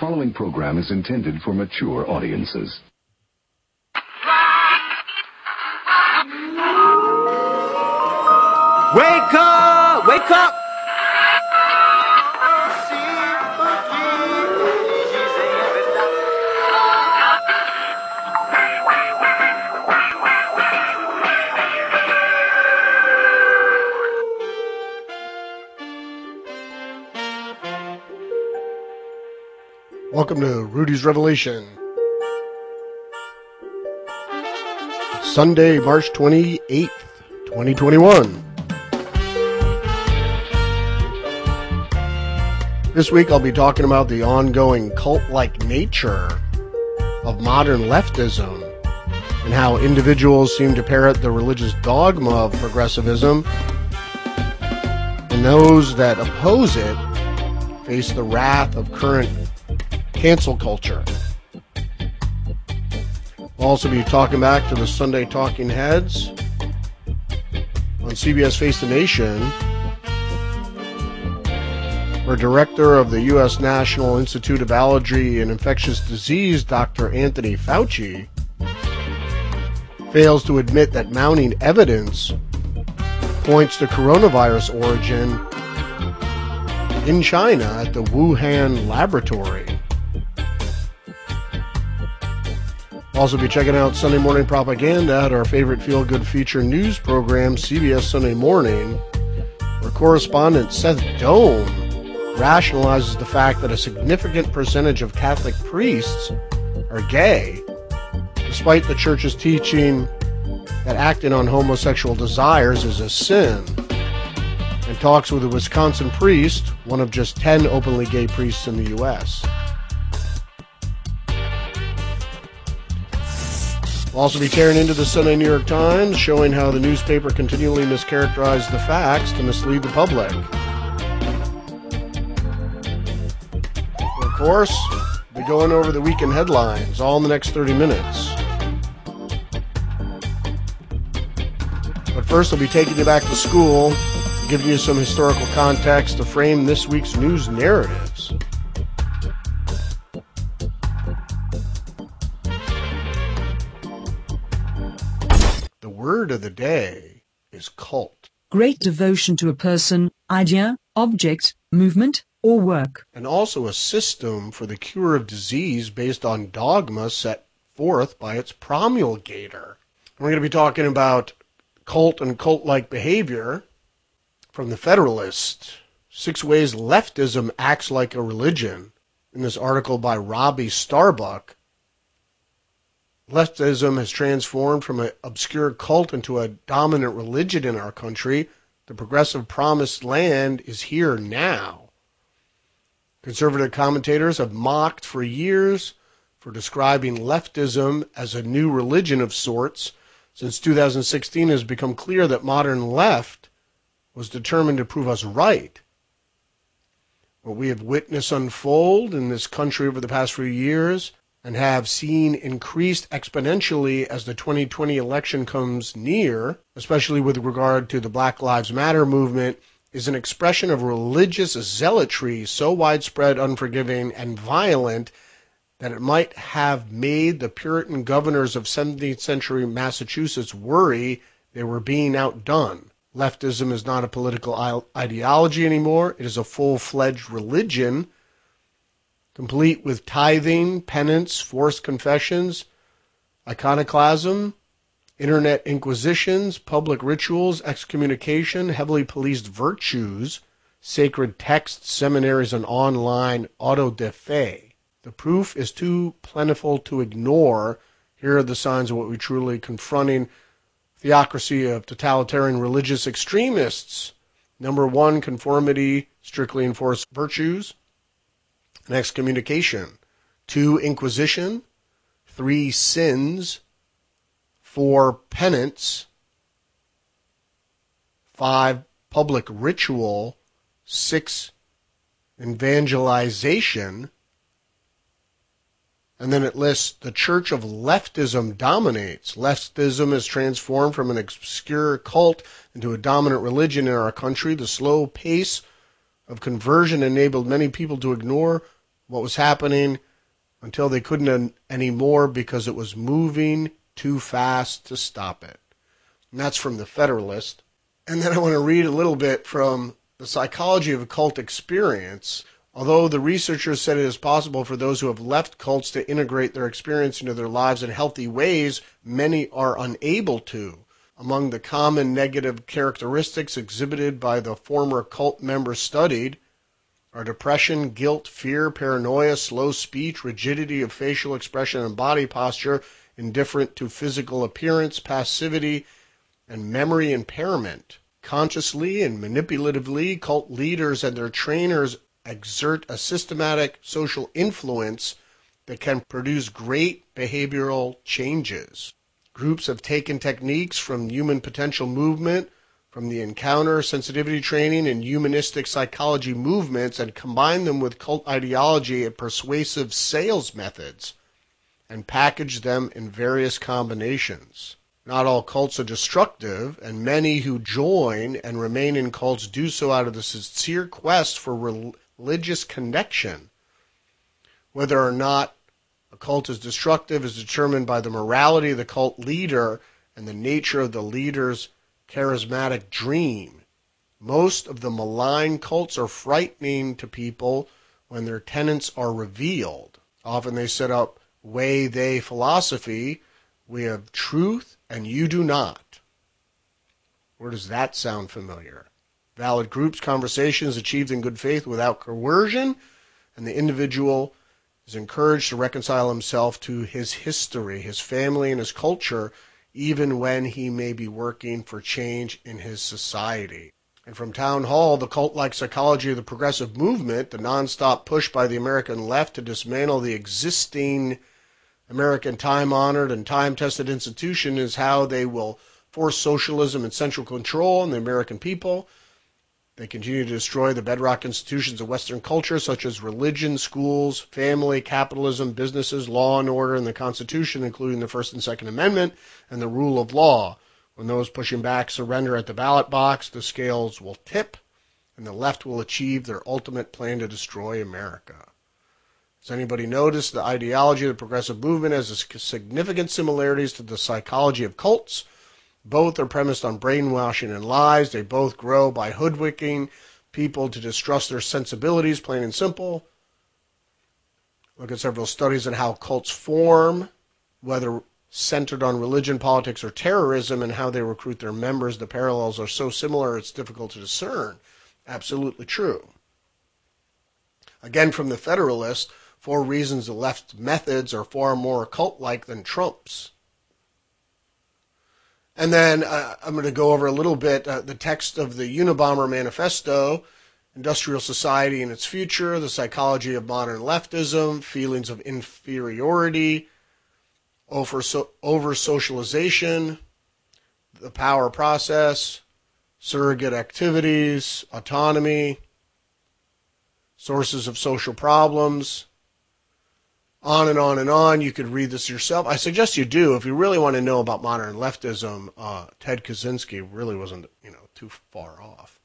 following program is intended for mature audiences. Wake up! Welcome to Rudy's Revelation. Sunday, March 28th, 2021. This week I'll be talking about the ongoing cult like nature of modern leftism and how individuals seem to parrot the religious dogma of progressivism, and those that oppose it face the wrath of current cancel culture. We'll also be talking back to the Sunday Talking Heads on CBS Face the Nation where director of the U.S. National Institute of Allergy and Infectious Disease, Dr. Anthony Fauci, fails to admit that mounting evidence points to coronavirus origin in China at the Wuhan laboratory. Also, be checking out Sunday Morning Propaganda at our favorite feel good feature news program, CBS Sunday Morning, where correspondent Seth Doane rationalizes the fact that a significant percentage of Catholic priests are gay, despite the church's teaching that acting on homosexual desires is a sin, and talks with a Wisconsin priest, one of just 10 openly gay priests in the U.S. We'll also be tearing into the Sunday New York Times, showing how the newspaper continually mischaracterized the facts to mislead the public. Of course, we'll be going over the weekend headlines all in the next 30 minutes. But first, I'll be taking you back to school, giving you some historical context to frame this week's news narratives. Word of the day is cult. Great devotion to a person, idea, object, movement, or work. And also a system for the cure of disease based on dogma set forth by its promulgator. We're going to be talking about cult and cult like behavior from the Federalist Six Ways Leftism Acts Like a Religion in this article by Robbie Starbuck. Leftism has transformed from an obscure cult into a dominant religion in our country. The progressive promised land is here now. Conservative commentators have mocked for years for describing leftism as a new religion of sorts. Since 2016, it has become clear that modern left was determined to prove us right. What we have witnessed unfold in this country over the past few years and have seen increased exponentially as the 2020 election comes near, especially with regard to the Black Lives Matter movement is an expression of religious zealotry so widespread, unforgiving, and violent that it might have made the Puritan governors of 17th century Massachusetts worry they were being outdone. Leftism is not a political ideology anymore, it is a full fledged religion, complete with tithing, penance, forced confessions, iconoclasm, internet inquisitions, public rituals, excommunication, heavily policed virtues, sacred texts, seminaries, and online auto da fe. The proof is too plentiful to ignore. Here are the signs of what we truly confronting theocracy of totalitarian religious extremists. Number one, conformity, strictly enforced virtues, excommunication. Two, inquisition. Three, sins four, penance, five, public ritual, six, evangelization, and then it lists the church of leftism dominates. Leftism is transformed from an obscure cult into a dominant religion in our country. The slow pace of conversion enabled many people to ignore what was happening until they couldn't anymore because it was moving too fast to stop it. And that's from the Federalist. And then I want to read a little bit from the psychology of cult experience. Although the researchers said it is possible for those who have left cults to integrate their experience into their lives in healthy ways, many are unable to. Among the common negative characteristics exhibited by the former cult members studied are depression, guilt, fear, paranoia, slow speech, rigidity of facial expression and body posture, indifferent to physical appearance, passivity, and memory impairment. Consciously and manipulatively, cult leaders and their trainers exert a systematic social influence that can produce great behavioral changes. Groups have taken techniques from human potential movement, from the encounter sensitivity training and humanistic psychology movements, and combine them with cult ideology and persuasive sales methods, and package them in various combinations. Not all cults are destructive, and many who join and remain in cults do so out of the sincere quest for religious connection. Whether or not a cult is destructive is determined by the morality of the cult leader and the nature of the leader's charismatic dream. Most of the malign cults are frightening to people when their tenets are revealed. Often they set up way they philosophy. We have truth and you do not. Where does that sound familiar? Valid groups, conversations achieved in good faith without coercion, and the individual is encouraged to reconcile himself to his history, his family, and his culture, even when he may be working for change in his society. And from Town Hall, the cult like psychology of the progressive movement, the nonstop push by the American left to dismantle the existing American time honored and time tested institution is how they will force socialism and central control on the American people. They continue to destroy the bedrock institutions of Western culture, such as religion, schools, family, capitalism, businesses, law and order, and the Constitution, including the First and Second Amendment and the rule of law. When those pushing back surrender at the ballot box, the scales will tip, and the left will achieve their ultimate plan to destroy America. Has anybody noticed the ideology of the progressive movement has significant similarities to the psychology of cults? Both are premised on brainwashing and lies. They both grow by hoodwinking people to distrust their sensibilities, plain and simple. Look at several studies on how cults form, whether centered on religion, politics, or terrorism, and how they recruit their members. The parallels are so similar it's difficult to discern. Absolutely true. Again, from the Federalist, Four reasons the left's methods are far more cult like than Trump's. And then uh, I'm going to go over a little bit uh, the text of the Unabomber Manifesto, Industrial Society and Its Future, the Psychology of Modern Leftism, Feelings of Inferiority, Over, so, over Socialization, The Power Process, Surrogate Activities, Autonomy, Sources of Social Problems, on and on and on. You could read this yourself. I suggest you do if you really want to know about modern leftism. Uh, Ted Kaczynski really wasn't, you know, too far off.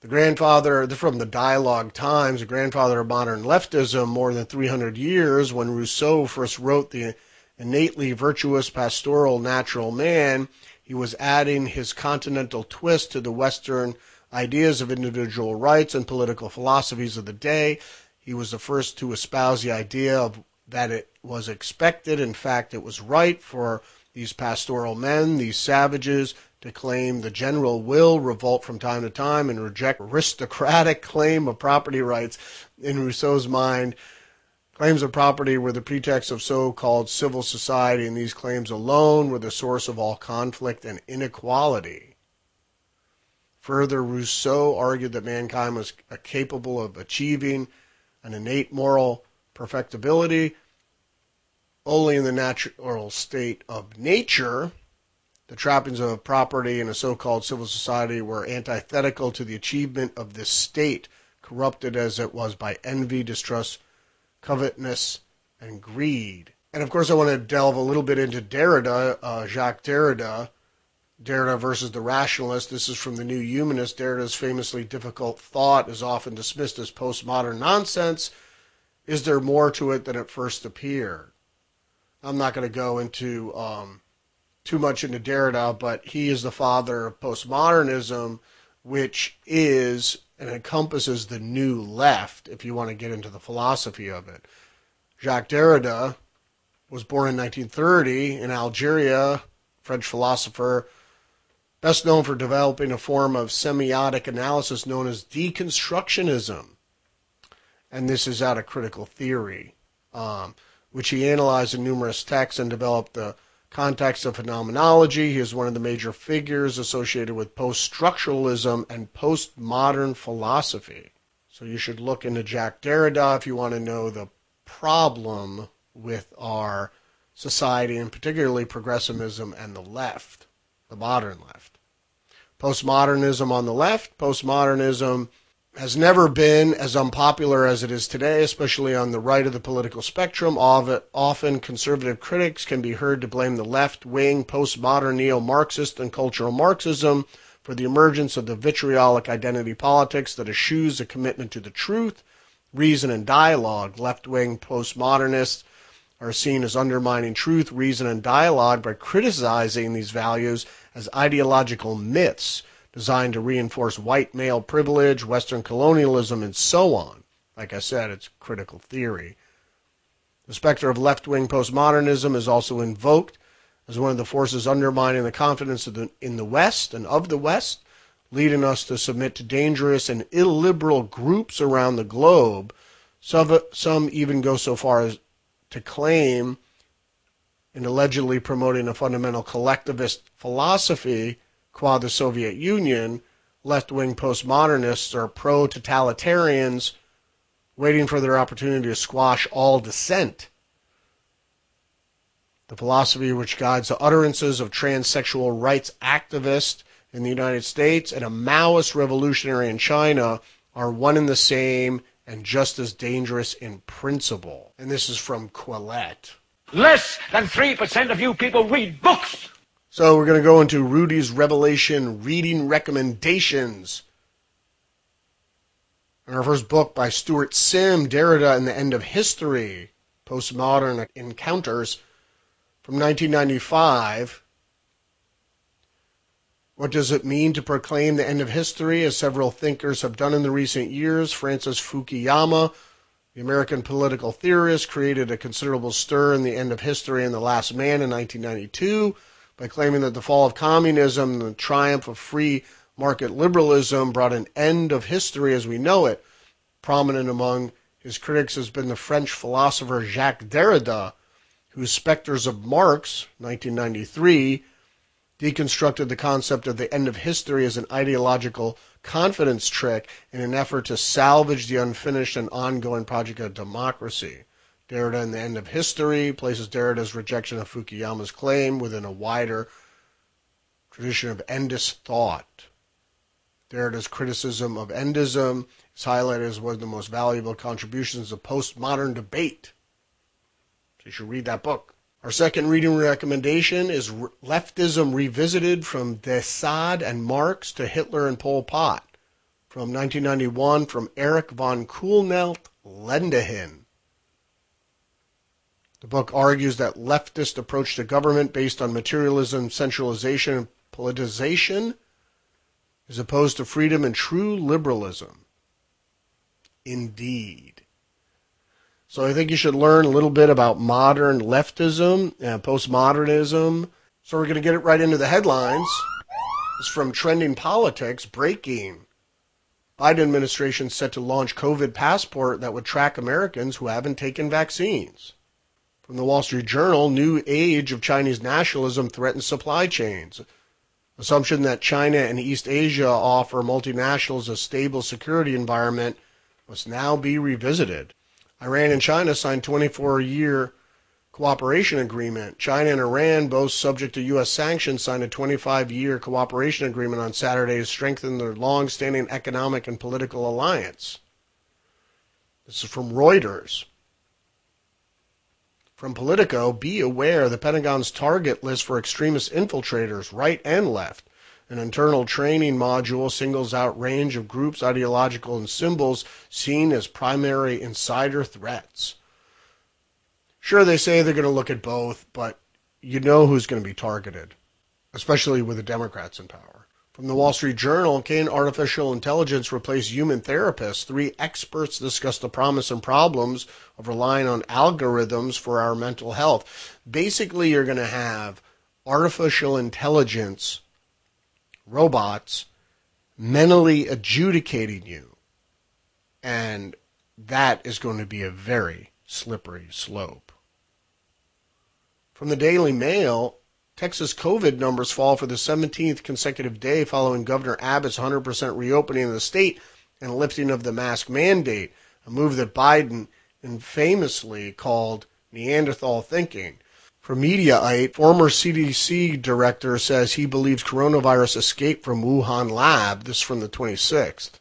The grandfather from the Dialogue Times, the grandfather of modern leftism, more than 300 years, when Rousseau first wrote the innately virtuous pastoral natural man, he was adding his continental twist to the Western ideas of individual rights and political philosophies of the day. He was the first to espouse the idea of that it was expected, in fact, it was right for these pastoral men, these savages, to claim the general will, revolt from time to time, and reject aristocratic claim of property rights. In Rousseau's mind, claims of property were the pretext of so-called civil society, and these claims alone were the source of all conflict and inequality. Further, Rousseau argued that mankind was capable of achieving an innate moral perfectibility only in the natural state of nature. The trappings of property in a so called civil society were antithetical to the achievement of this state, corrupted as it was by envy, distrust, covetousness, and greed. And of course, I want to delve a little bit into Derrida, uh, Jacques Derrida, Derrida versus the rationalist. This is from the New Humanist. Derrida's famously difficult thought is often dismissed as postmodern nonsense. Is there more to it than it first appeared? I'm not going to go into um, too much into Derrida, but he is the father of postmodernism, which is and encompasses the new left, if you want to get into the philosophy of it. Jacques Derrida was born in 1930 in Algeria, French philosopher, best known for developing a form of semiotic analysis known as deconstructionism. And this is out of critical theory, um, which he analyzed in numerous texts and developed the context of phenomenology. He is one of the major figures associated with post structuralism and postmodern philosophy. So you should look into Jacques Derrida if you want to know the problem with our society, and particularly progressivism and the left, the modern left. Postmodernism on the left, postmodernism has never been as unpopular as it is today, especially on the right of the political spectrum. Often conservative critics can be heard to blame the left wing, postmodern neo Marxist, and cultural Marxism for the emergence of the vitriolic identity politics that eschews a commitment to the truth, reason, and dialogue. Left wing postmodernists are seen as undermining truth, reason, and dialogue by criticizing these values as ideological myths designed to reinforce white male privilege, Western colonialism, and so on. Like I said, it's critical theory. The specter of left wing postmodernism is also invoked as one of the forces undermining the confidence the, in the West and of the West, leading us to submit to dangerous and illiberal groups around the globe. Some, some even go so far as to claim in allegedly promoting a fundamental collectivist philosophy qua the Soviet Union, left wing postmodernists are pro totalitarians waiting for their opportunity to squash all dissent. The philosophy which guides the utterances of transsexual rights activists in the United States and a Maoist revolutionary in China are one and the same and just as dangerous in principle. And this is from Quillette. Less than 3% of you people read books. So we're going to go into Rudy's Revelation reading recommendations. And our first book by Stuart Sim, Derrida and the End of History, Postmodern Encounters, from 1995. What does it mean to proclaim the end of history, as several thinkers have done in the recent years? Francis Fukuyama, the American political theorist, created a considerable stir in the end of history in The Last Man in 1992 by claiming that the fall of communism and the triumph of free market liberalism brought an end of history as we know it. Prominent among his critics has been the French philosopher Jacques Derrida, whose Spectres of Marx, 1993, deconstructed the concept of the end of history as an ideological confidence trick in an effort to salvage the unfinished and ongoing project of democracy. Derrida and the End of History places Derrida's rejection of Fukuyama's claim within a wider tradition of endist thought. Derrida's criticism of endism is highlighted as one of the most valuable contributions of postmodern debate. So you should read that book. Our second reading recommendation is Leftism Revisited from de Sade and Marx to Hitler and Pol Pot from 1991 from Eric von Kuhlnelt Lendehin. The book argues that leftist approach to government based on materialism, centralization, and politicization is opposed to freedom and true liberalism. Indeed. So I think you should learn a little bit about modern leftism and postmodernism. So we're going to get it right into the headlines. It's from Trending Politics, breaking. Biden administration set to launch COVID passport that would track Americans who haven't taken vaccines. From the Wall Street Journal, new age of Chinese nationalism threatens supply chains. Assumption that China and East Asia offer multinationals a stable security environment must now be revisited. Iran and China signed 24-year cooperation agreement. China and Iran, both subject to U.S. sanctions, signed a 25-year cooperation agreement on Saturday to strengthen their long-standing economic and political alliance. This is from Reuters. From Politico, be aware the Pentagon's target list for extremist infiltrators, right and left. An internal training module singles out range of groups, ideological, and symbols seen as primary insider threats. Sure, they say they're going to look at both, but you know who's going to be targeted, especially with the Democrats in power. From the Wall Street Journal, can artificial intelligence replace human therapists? Three experts discuss the promise and problems of relying on algorithms for our mental health. Basically, you're going to have artificial intelligence robots mentally adjudicating you. And that is going to be a very slippery slope. From the Daily Mail, Texas COVID numbers fall for the 17th consecutive day following Governor Abbott's 100% reopening of the state and lifting of the mask mandate, a move that Biden infamously called Neanderthal thinking. For Mediaite, former CDC director says he believes coronavirus escaped from Wuhan lab. This from the 26th.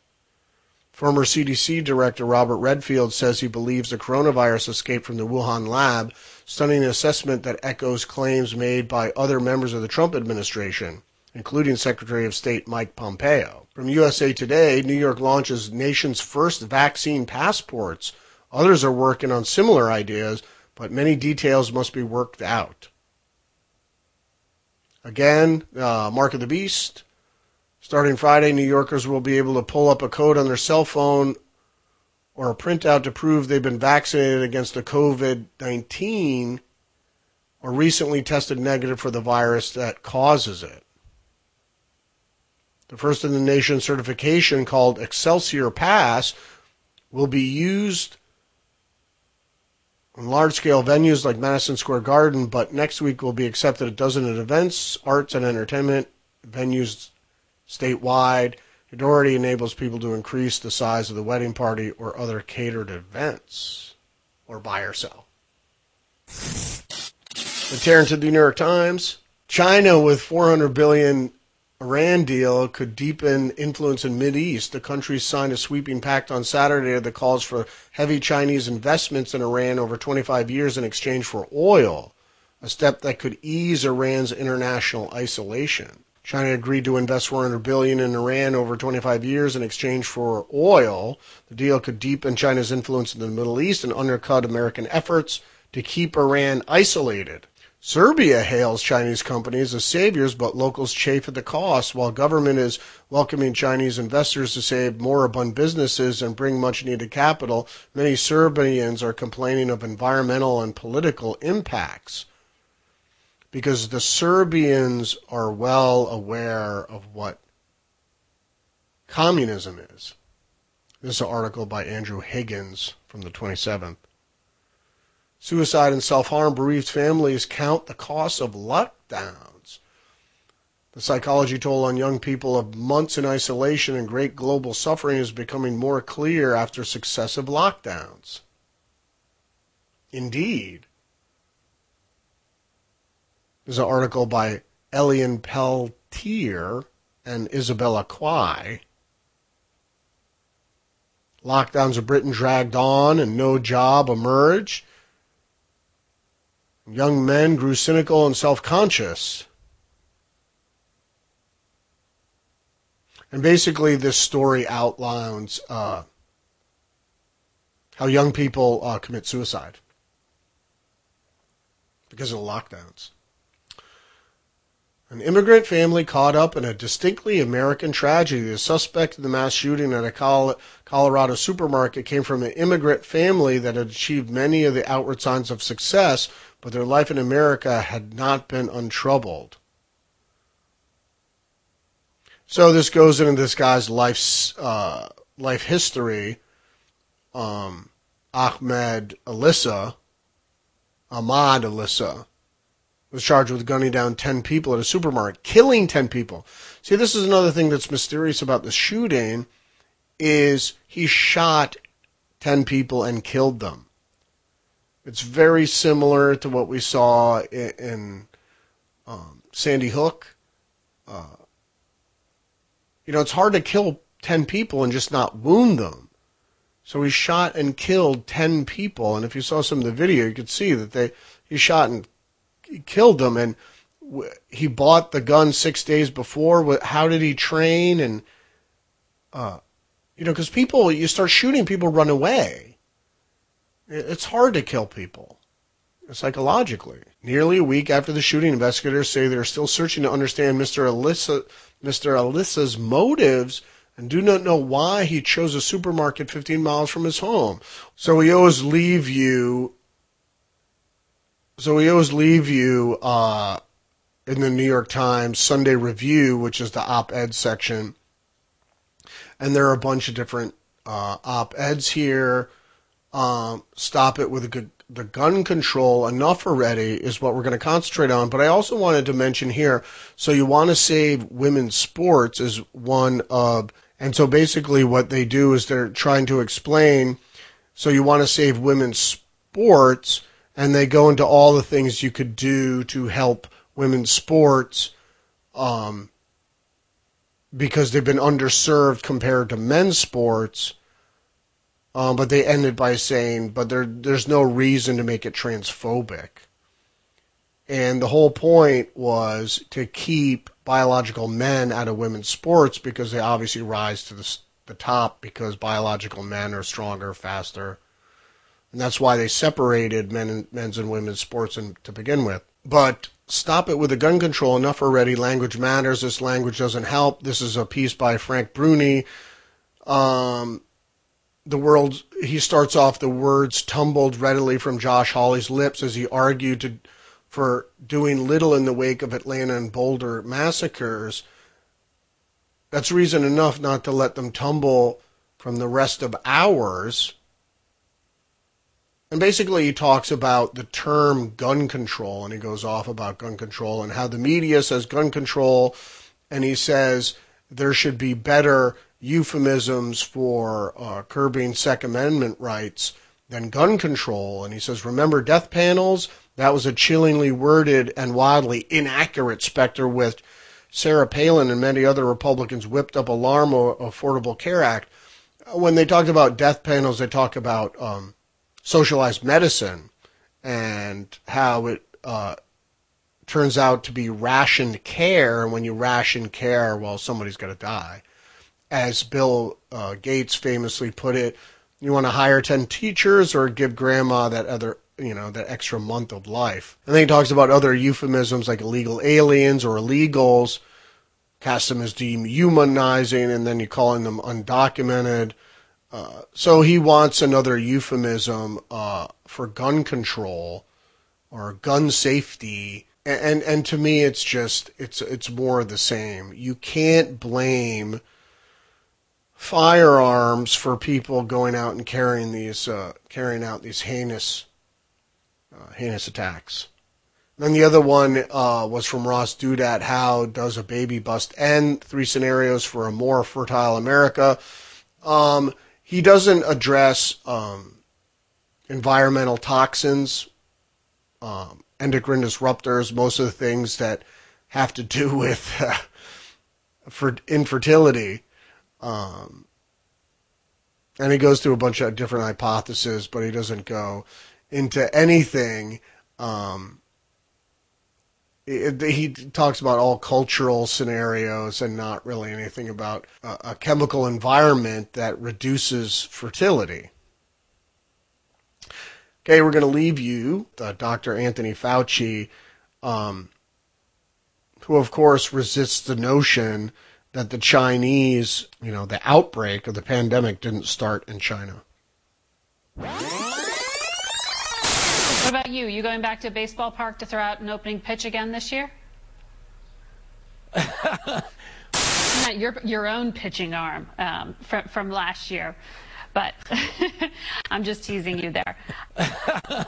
Former CDC Director Robert Redfield says he believes the coronavirus escaped from the Wuhan lab, stunning assessment that echoes claims made by other members of the Trump administration, including Secretary of State Mike Pompeo. From USA Today, New York launches nation's first vaccine passports. Others are working on similar ideas, but many details must be worked out. Again, uh, Mark of the Beast, Starting Friday, New Yorkers will be able to pull up a code on their cell phone or a printout to prove they've been vaccinated against the COVID 19 or recently tested negative for the virus that causes it. The first in the nation certification called Excelsior Pass will be used large scale venues like Madison Square Garden, but next week will be accepted at dozens of events, arts, and entertainment venues statewide. It already enables people to increase the size of the wedding party or other catered events, or buy or sell. The tear into the New York Times. China with 400 billion Iran deal could deepen influence in Mid East. The country signed a sweeping pact on Saturday that calls for heavy Chinese investments in Iran over 25 years in exchange for oil, a step that could ease Iran's international isolation. China agreed to invest 400 billion in Iran over 25 years in exchange for oil. The deal could deepen China's influence in the Middle East and undercut American efforts to keep Iran isolated. Serbia hails Chinese companies as saviors, but locals chafe at the cost. While government is welcoming Chinese investors to save moribund businesses and bring much needed capital, many Serbians are complaining of environmental and political impacts because the Serbians are well aware of what communism is. This is an article by Andrew Higgins from the 27th. Suicide and self harm bereaved families count the cost of lockdowns. The psychology toll on young people of months in isolation and great global suffering is becoming more clear after successive lockdowns. Indeed, there's an article by Elian Peltier and Isabella Kwai. Lockdowns of Britain dragged on and no job emerged. Young men grew cynical and self conscious. And basically, this story outlines uh, how young people uh, commit suicide because of the lockdowns. An immigrant family caught up in a distinctly American tragedy. The suspect in the mass shooting at a Colorado supermarket came from an immigrant family that had achieved many of the outward signs of success, but their life in America had not been untroubled. So this goes into this guy's life's uh, life history. Um, Ahmed Alissa, Ahmad Alissa, was charged with gunning down 10 people at a supermarket, killing 10 people. See, this is another thing that's mysterious about the shooting is he shot 10 people and killed them. It's very similar to what we saw in, in um, Sandy Hook. Uh, you know, it's hard to kill 10 people and just not wound them. So he shot and killed 10 people. And if you saw some of the video, you could see that they, he shot and killed them. And he bought the gun six days before. How did he train? And, uh, you know, because people, you start shooting, people run away. It's hard to kill people psychologically. Nearly a week after the shooting, investigators say they're still searching to understand Mr. Alissa, Mr. Alissa's motives and do not know why he chose a supermarket 15 miles from his home. So we always leave you. So we always leave you uh, in the New York Times Sunday Review, which is the op-ed section, and there are a bunch of different uh, op-eds here. Um, stop it with good the gun control enough already is what we're going to concentrate on. But I also wanted to mention here, so you want to save women's sports is one of, and so basically what they do is they're trying to explain, so you want to save women's sports, and they go into all the things you could do to help women's sports, um, because they've been underserved compared to men's sports um, but they ended by saying, but there, there's no reason to make it transphobic. And the whole point was to keep biological men out of women's sports because they obviously rise to the, the top because biological men are stronger, faster. And that's why they separated men and, men's and women's sports in, to begin with. But stop it with the gun control. Enough already. Language matters. This language doesn't help. This is a piece by Frank Bruni. Um, the world he starts off the words tumbled readily from Josh Hawley's lips as he argued to, for doing little in the wake of Atlanta and Boulder massacres. That's reason enough not to let them tumble from the rest of ours. And basically, he talks about the term gun control, and he goes off about gun control and how the media says gun control, and he says there should be better euphemisms for uh, curbing Second Amendment rights than gun control. And he says, remember death panels? That was a chillingly worded and wildly inaccurate specter with Sarah Palin and many other Republicans whipped up alarm of Affordable Care Act. When they talked about death panels, they talk about um, socialized medicine and how it uh, turns out to be rationed care. And when you ration care, well, somebody's going to die as Bill uh, Gates famously put it, you want to hire 10 teachers or give grandma that other, you know, that extra month of life. And then he talks about other euphemisms like illegal aliens or illegals, cast them as dehumanizing, and then you're calling them undocumented. Uh, so he wants another euphemism uh, for gun control or gun safety. And, and and to me, it's just it's it's more of the same. You can't blame firearms for people going out and carrying these uh, carrying out these heinous uh, heinous attacks. Then the other one uh, was from Ross Douthat. How does a baby bust end? Three scenarios for a more fertile America. Um, he doesn't address um, environmental toxins, um, endocrine disruptors, most of the things that have to do with for infertility. Um, and he goes through a bunch of different hypotheses, but he doesn't go into anything. Um, he talks about all cultural scenarios and not really anything about a, a chemical environment that reduces fertility. Okay, we're going to leave you, uh, Dr. Anthony Fauci, um, who of course resists the notion that the Chinese, you know, the outbreak of the pandemic didn't start in China. What about you? You going back to a baseball park to throw out an opening pitch again this year? Not your your own pitching arm um, from from last year, but I'm just teasing you there.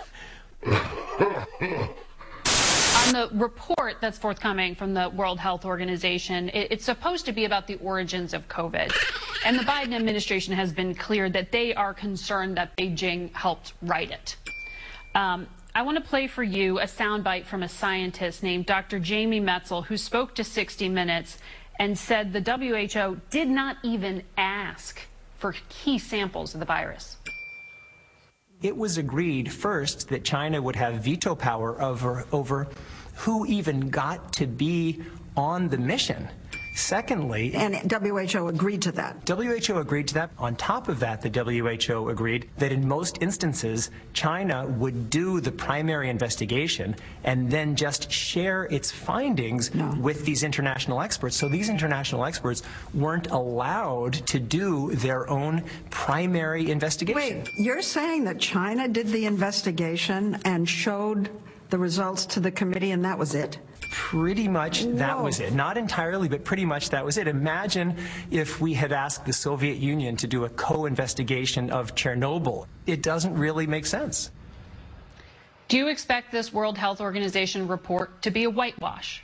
on the report that's forthcoming from the World Health Organization, it, it's supposed to be about the origins of COVID. And the Biden administration has been clear that they are concerned that Beijing helped write it. Um, I want to play for you a soundbite from a scientist named Dr. Jamie Metzl, who spoke to 60 Minutes and said the WHO did not even ask for key samples of the virus. It was agreed first that China would have veto power over, over who even got to be on the mission. Secondly, and WHO agreed to that. WHO agreed to that. On top of that, the WHO agreed that in most instances, China would do the primary investigation and then just share its findings no. with these international experts. So these international experts weren't allowed to do their own primary investigation. Wait, you're saying that China did the investigation and showed the results to the committee and that was it? Pretty much Whoa. that was it. Not entirely, but pretty much that was it. Imagine if we had asked the Soviet Union to do a co investigation of Chernobyl. It doesn't really make sense. Do you expect this World Health Organization report to be a whitewash?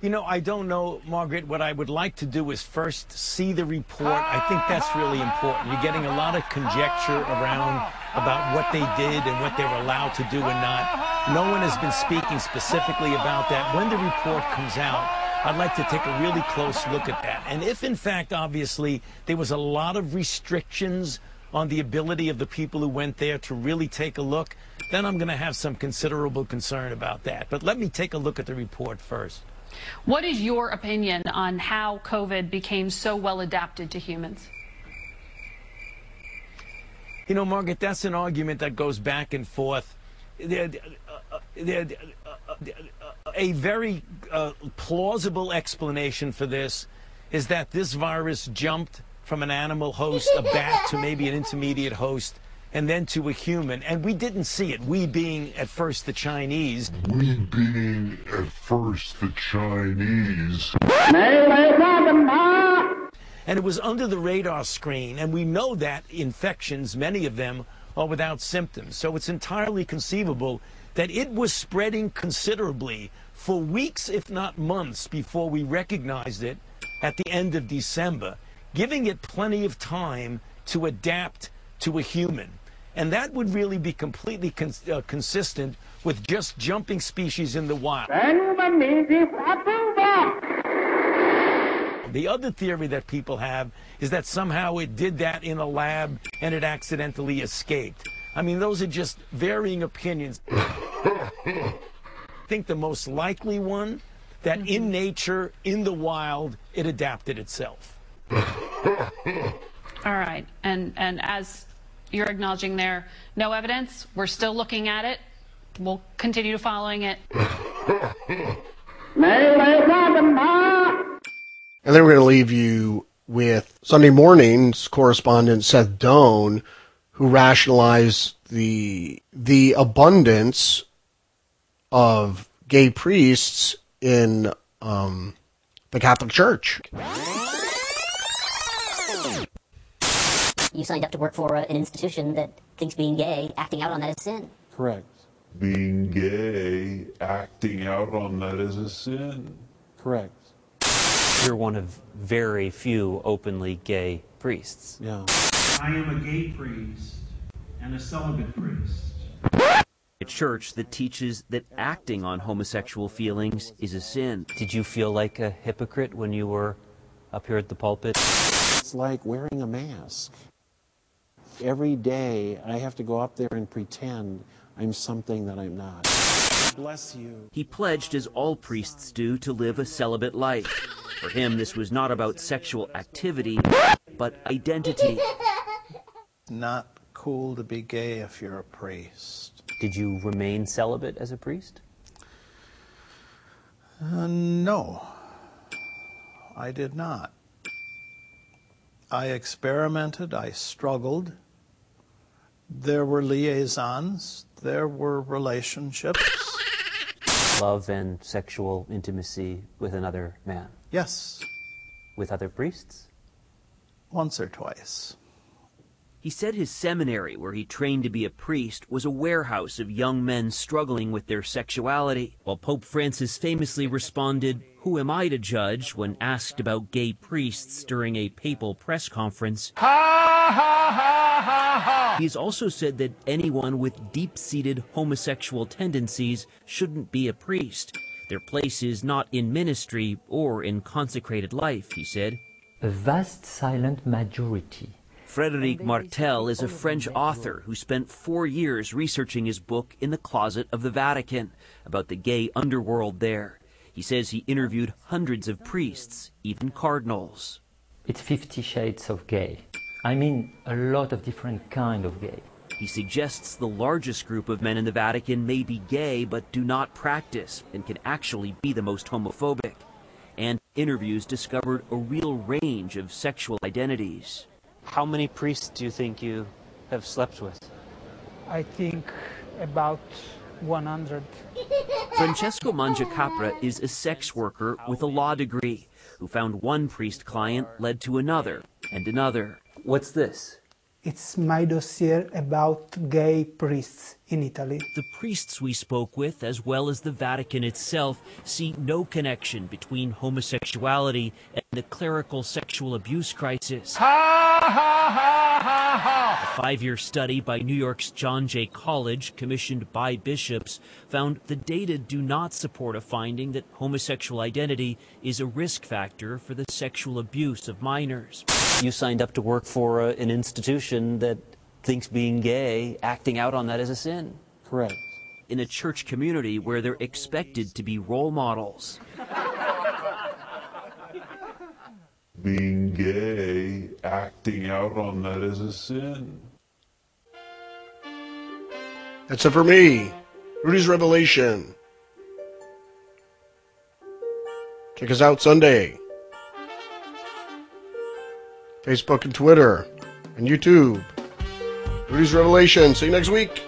You know, I don't know, Margaret. What I would like to do is first see the report. I think that's really important. You're getting a lot of conjecture around about what they did and what they were allowed to do and not. No one has been speaking specifically about that. When the report comes out, I'd like to take a really close look at that. And if, in fact, obviously, there was a lot of restrictions on the ability of the people who went there to really take a look, then I'm going to have some considerable concern about that. But let me take a look at the report first. What is your opinion on how COVID became so well adapted to humans? You know, Margaret, that's an argument that goes back and forth. A very uh, plausible explanation for this is that this virus jumped from an animal host, a bat, to maybe an intermediate host, and then to a human. And we didn't see it, we being at first the Chinese. We being at first the Chinese and it was under the radar screen. And we know that infections, many of them, are without symptoms. So it's entirely conceivable that it was spreading considerably for weeks, if not months, before we recognized it at the end of December, giving it plenty of time to adapt to a human. And that would really be completely cons uh, consistent with just jumping species in the wild. The other theory that people have is that somehow it did that in a lab and it accidentally escaped. I mean, those are just varying opinions. I think the most likely one that in mm-hmm. nature, in the wild, it adapted itself. All right. And and as you're acknowledging there, no evidence. We're still looking at it. We'll continue to following it. And then we're going to leave you with Sunday morning's correspondent Seth Doane, who rationalized the the abundance of gay priests in um, the Catholic Church. You signed up to work for uh, an institution that thinks being gay, acting out on that is sin. Correct. Being gay, acting out on that is a sin. Correct. You're one of very few openly gay priests. Yeah. I am a gay priest and a celibate priest. A church that teaches that acting on homosexual feelings is a sin. Did you feel like a hypocrite when you were up here at the pulpit? It's like wearing a mask. Every day I have to go up there and pretend I'm something that I'm not. Bless you. He pledged, as all priests do, to live a celibate life. For him, this was not about sexual activity, but identity. Not cool to be gay if you're a priest. Did you remain celibate as a priest? Uh, no, I did not. I experimented, I struggled. There were liaisons, there were relationships. Love and sexual intimacy with another man. Yes. With other priests? Once or twice. He said his seminary, where he trained to be a priest, was a warehouse of young men struggling with their sexuality, while Pope Francis famously responded, Who am I to judge, when asked about gay priests during a papal press conference. Ha ha ha ha ha! He has also said that anyone with deep seated homosexual tendencies shouldn't be a priest. Their place is not in ministry or in consecrated life, he said. a vast silent majority. Frédéric Martel is a French author who spent four years researching his book In the Closet of the Vatican about the gay underworld there. He says he interviewed hundreds of priests, even cardinals. It's 50 shades of gay. I mean, a lot of different kind of gay. He suggests the largest group of men in the Vatican may be gay but do not practice and can actually be the most homophobic. And interviews discovered a real range of sexual identities. How many priests do you think you have slept with? I think about 100. Francesco Mangiacapra is a sex worker with a law degree who found one priest client led to another and another. What's this? It's my dossier about gay priests in Italy. The priests we spoke with, as well as the Vatican itself, see no connection between homosexuality and the clerical sexual abuse crisis. A five year study by New York's John Jay College, commissioned by bishops, found the data do not support a finding that homosexual identity is a risk factor for the sexual abuse of minors. You signed up to work for uh, an institution that thinks being gay, acting out on that is a sin. Correct. In a church community where they're expected to be role models. Being gay, acting out on that is a sin. That's it for me. Rudy's Revelation. Check us out Sunday. Facebook and Twitter and YouTube. Rudy's Revelation. See you next week.